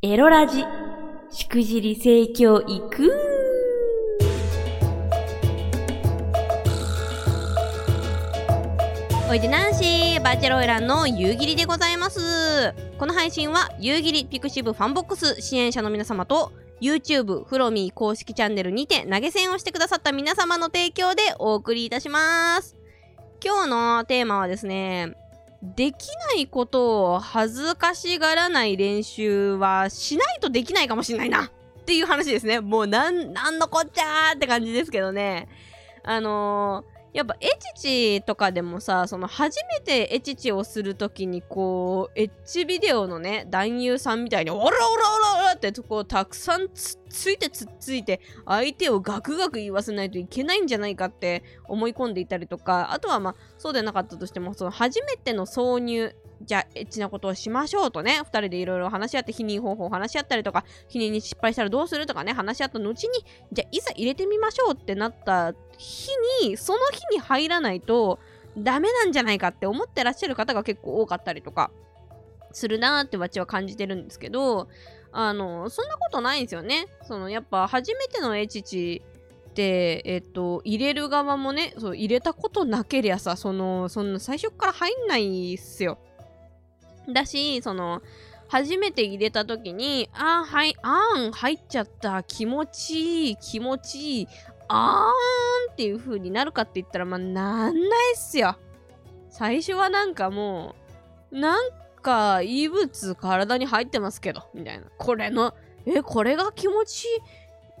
エロラジ、しくじり盛況いくおいでナンシーバーチャルオイランの夕霧でございます。この配信は夕霧 pixivFANBOX 支援者の皆様と YouTube フロミー公式チャンネルにて投げ銭をしてくださった皆様の提供でお送りいたします。今日のテーマはですねできないことを恥ずかしがらない練習はしないとできないかもしれないなっていう話ですね。もうなん、なんのこっちゃーって感じですけどね。あのーやっぱエチチとかでもさその初めてエチチをする時にこうエッチビデオのね男優さんみたいにオラオラオラオラってこうたくさんつっついてつっついて相手をガクガク言わせないといけないんじゃないかって思い込んでいたりとかあとはまあそうでなかったとしてもその初めての挿入じゃあエッチなことをしましょうとね2人でいろいろ話し合って避妊方法を話し合ったりとか避妊に失敗したらどうするとかね話し合った後にじゃあいざ入れてみましょうってなった日にその日に入らないとダメなんじゃないかって思ってらっしゃる方が結構多かったりとかするなーって私は感じてるんですけどあのそんなことないんですよねそのやっぱ初めてのエチチってえっと入れる側もねそう入れたことなけりゃさそのそんな最初から入んないっすよだし、その、初めて入れた時に、あー、はい、あーん、入っちゃった、気持ちいい、気持ちいい、あーんっていう風になるかって言ったら、まあ、なんないっすよ。最初はなんかもう、なんか異物体に入ってますけど、みたいな。これの、え、これが気持ち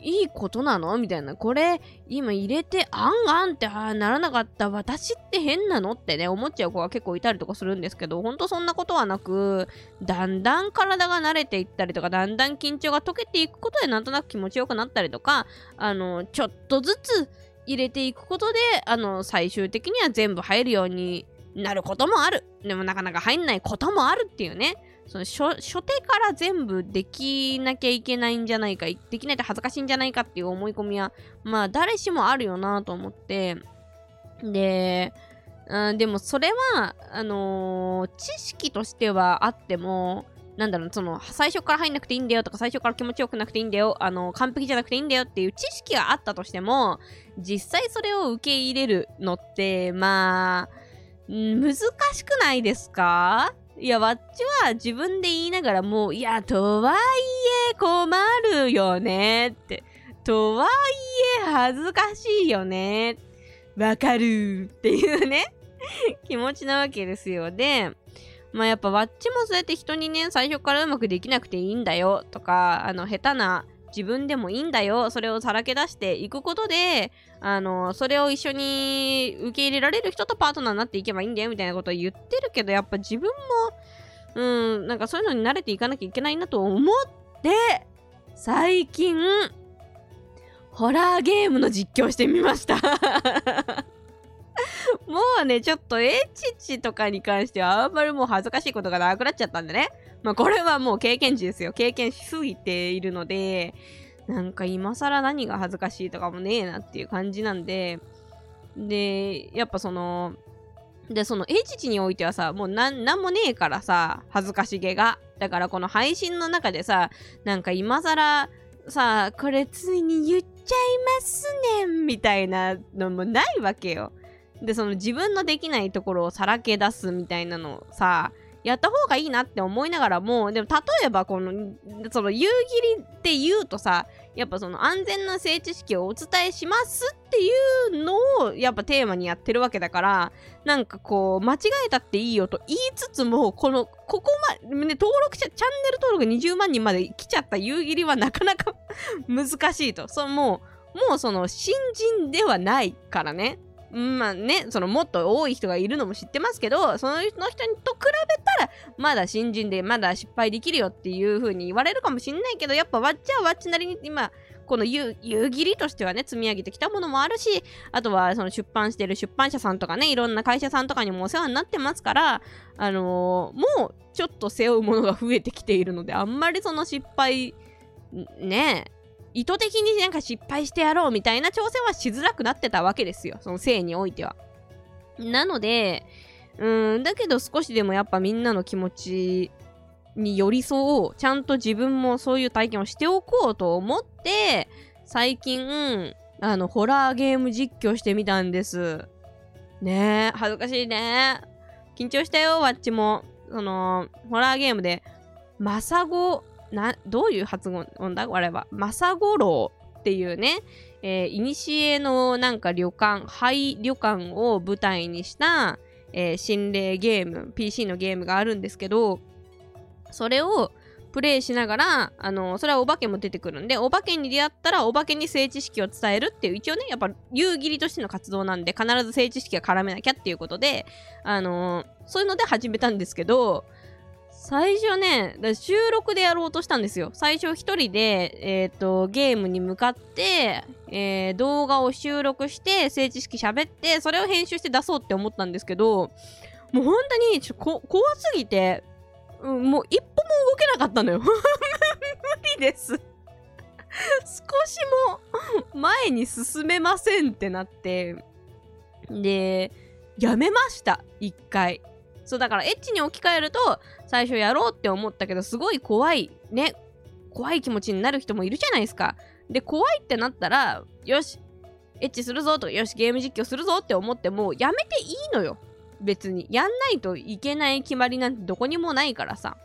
いい。ことなの？みたいな。これ、今入れて、あんあんってあならなかった。私って変なの？ってね、思っちゃう子が結構いたりとかするんですけど、ほんとそんなことはなく、だんだん体が慣れていったりとか、だんだん緊張が解けていくことで、なんとなく気持ちよくなったりとか、あの、ちょっとずつ入れていくことで、あの、最終的には全部入るようになることもある。でもなかなか入んないこともあるっていうね。その初初手から全部できなきゃいけないんじゃないか、できないと恥ずかしいんじゃないかっていう思い込みは、まあ誰しもあるよなと思って、で、うん、でもそれは、あのー、知識としてはあっても、なんだろう、その、最初から入んなくていいんだよとか、最初から気持ちよくなくていいんだよ、あの、完璧じゃなくていいんだよっていう知識があったとしても、実際それを受け入れるのって、まあ、難しくないですか？いや、わっちは自分で言いながらもう、いや、とはいえ困るよねって。とはいえ恥ずかしいよね。わかるっていうね気持ちなわけですよ。で、まあやっぱわっちもそうやって人にね、最初からうまくできなくていいんだよとか、あの、下手な自分でもいいんだよ。それをさらけ出していくことで、あの、それを一緒に受け入れられる人とパートナーになっていけばいいんだよみたいなことを言ってるけど、やっぱ自分も、うん、なんかそういうのに慣れていかなきゃいけないなと思って、最近、ホラーゲームの実況してみましたもうね、ちょっとエチチとかに関してはあんまりもう恥ずかしいことがなくなっちゃったんでね。まあこれはもう経験値ですよ。経験しすぎているので、なんか今更何が恥ずかしいとかもねえなっていう感じなんで、で、やっぱその、で、その H 値においてはさ、もうなん、なんもねえからさ、恥ずかしげが。だからこの配信の中でさ、なんか今更さ、これついに言っちゃいますねんみたいなのもないわけよ。で、その自分のできないところをさらけ出すみたいなのをさ、やった方がいいなって思いながらも、でも例えばこの、その夕霧って言うとさ、やっぱその安全な性知識をお伝えしますっていうのをやっぱテーマにやってるわけだから、なんかこう、間違えたっていいよと言いつつも、この、ここま、ね、登録者、チャンネル登録20万人まで来ちゃった夕霧はなかなか 難しいと。そのもう、もうその新人ではないからね。まあね、そのもっと多い人がいるのも知ってますけど、その人にと比べたら、まだ新人でまだ失敗できるよっていう風に言われるかもしんないけど、やっぱわっちはわっちなりに今、この夕霧としてはね、積み上げてきたものもあるし、あとはその出版してる出版社さんとかね、いろんな会社さんとかにもお世話になってますから、あのー、もうちょっと背負うものが増えてきているので、あんまりその失敗、ね意図的になんか失敗してやろうみたいな挑戦はしづらくなってたわけですよ。その性においては。なので、うん、だけど少しでもやっぱみんなの気持ちに寄り添おうちゃんと自分もそういう体験をしておこうと思って最近あのホラーゲーム実況してみたんですねえ恥ずかしいね緊張したよわっちもそのホラーゲームでマサゴなどういう発音だ？あれはマサゴロウっていうねえー、古のなんか旅館、廃旅館を舞台にした、えー、心霊ゲーム、PC のゲームがあるんですけど、それをプレイしながら、あの、それはお化けも出てくるんで、お化けに出会ったらお化けに性知識を伝えるっていう、一応ね、やっぱ夕霧としての活動なんで、必ず性知識が絡めなきゃっていうことで、あのそういうので始めたんですけど、最初ね、だ収録でやろうとしたんですよ。最初一人で、えっ、ー、と、ゲームに向かって、えー、動画を収録して、性知識喋って、それを編集して出そうって思ったんですけど、もう本当にちょこ怖すぎて、うん、もう一歩も動けなかったのよ。無理です。少しも前に進めませんってなって、で、やめました、一回。そうだからエッチに置き換えると最初やろうって思ったけどすごい怖いね怖い気持ちになる人もいるじゃないですか。で怖いってなったらよしエッチするぞとよしゲーム実況するぞって思ってもやめていいのよ。別に。やんないといけない決まりなんてどこにもないからさ。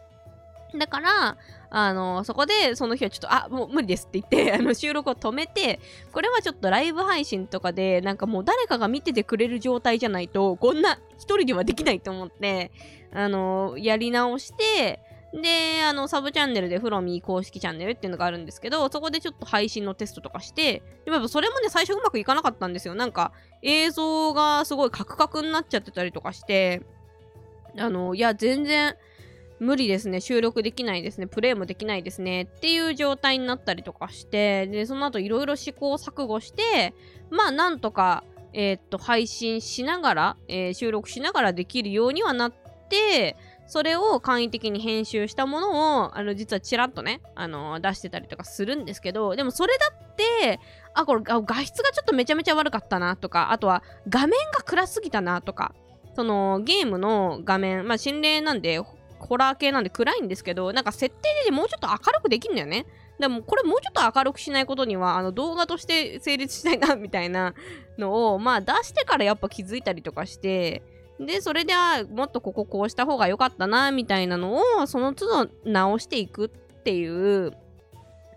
だからあのそこでその日はちょっとあもう無理ですって言って あの収録を止めてこれはちょっとライブ配信とかでなんかもう誰かが見ててくれる状態じゃないとこんな一人ではできないと思ってあのやり直してで、あの、サブチャンネルでフロミー公式チャンネルっていうのがあるんですけど、そこでちょっと配信のテストとかして、でもやっぱそれもね、最初うまくいかなかったんですよ。なんか、映像がすごいカクカクになっちゃってたりとかして、あの、いや、全然、無理ですね、収録できないですね、プレイもできないですね。っていう状態になったりとかして、で、その後いろいろ試行錯誤して、まあなんとか、えー、っと、配信しながら、えー、収録しながらできるようにはなって、それを簡易的に編集したものを、あの、実はちらっとね、あの出してたりとかするんですけど、でもそれだって、あ、これ画質がちょっとめちゃめちゃ悪かったなとか、あとは画面が暗すぎたなとか、そのゲームの画面、まあ心霊なんでホラー系なんで暗いんですけど、なんか設定でもうちょっと明るくできるんだよね。でもこれもうちょっと明るくしないことにはあの動画として成立しないなみたいなのをまあ出してからやっぱ気づいたりとかしてでそれであもっとこここうした方が良かったなみたいなのをその都度直していくっていう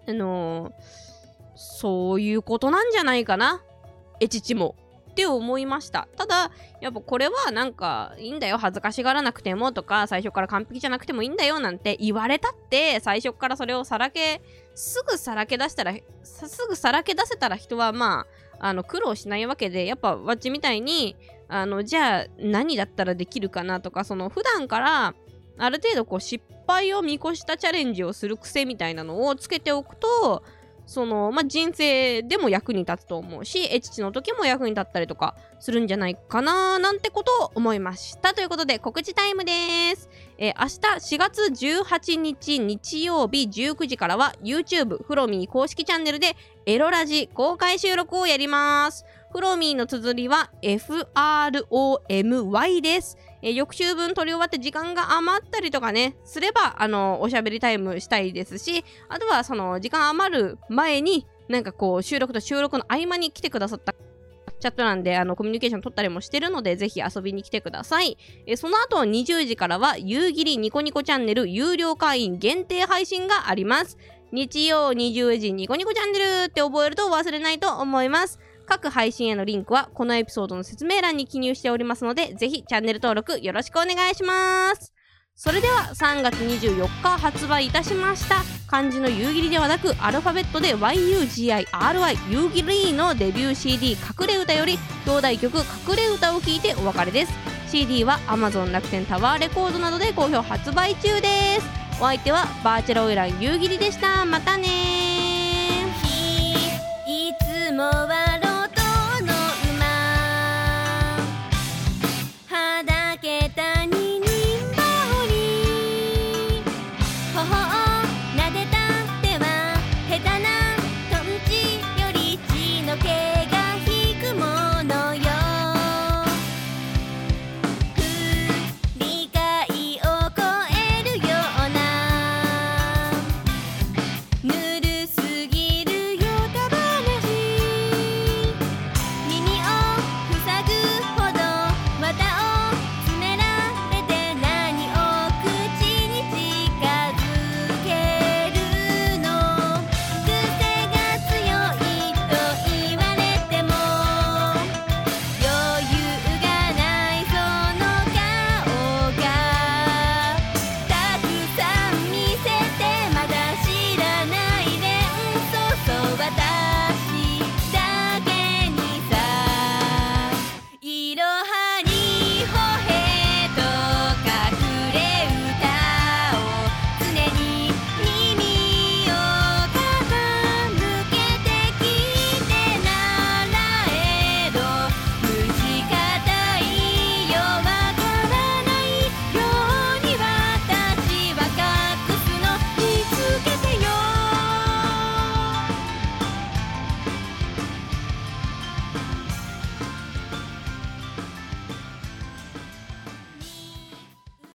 あのー、そういうことなんじゃないかなえちちもって思いました。ただやっぱこれはなんかいいんだよ。恥ずかしがらなくてもとか最初から完璧じゃなくてもいいんだよなんて言われたって最初からそれをさらけすぐさらけ出したらすぐさらけ出せたら人はまああの苦労しないわけでやっぱわっちみたいにあのじゃあ何だったらできるかなとかその普段からある程度こう失敗を見越したチャレンジをする癖みたいなのをつけておくとその、まあ、人生でも役に立つと思うし、エチチの時も役に立ったりとかするんじゃないかななんてことを思いました。ということで、告知タイムです。えー、明日4月18日日曜日19時からは YouTube フロミー公式チャンネルでエロラジ公開収録をやります。フロミーの綴りは FROMY です。えー、翌週分撮り終わって時間が余ったりとかね、すれば、あの、おしゃべりタイムしたいですし、あとはその、時間余る前に、なんかこう、収録と収録の合間に来てくださったチャット欄であのコミュニケーション取ったりもしてるので、ぜひ遊びに来てください。えその後20時からは、夕霧ニコニコチャンネル有料会員限定配信があります。日曜20時ニコニコチャンネルって覚えると忘れないと思います。各配信へのリンクはこのエピソードの説明欄に記入しておりますので、ぜひチャンネル登録よろしくお願いします。それでは3月24日発売いたしました。漢字の夕霧ではなくアルファベットで YUGIRY 夕霧のデビュー CD 隠れ歌より表題曲隠れ歌を聴いてお別れです。CD は Amazon 楽天タワーレコードなどで好評発売中です。お相手はバーチャルオイラン夕霧でした。またねいつもは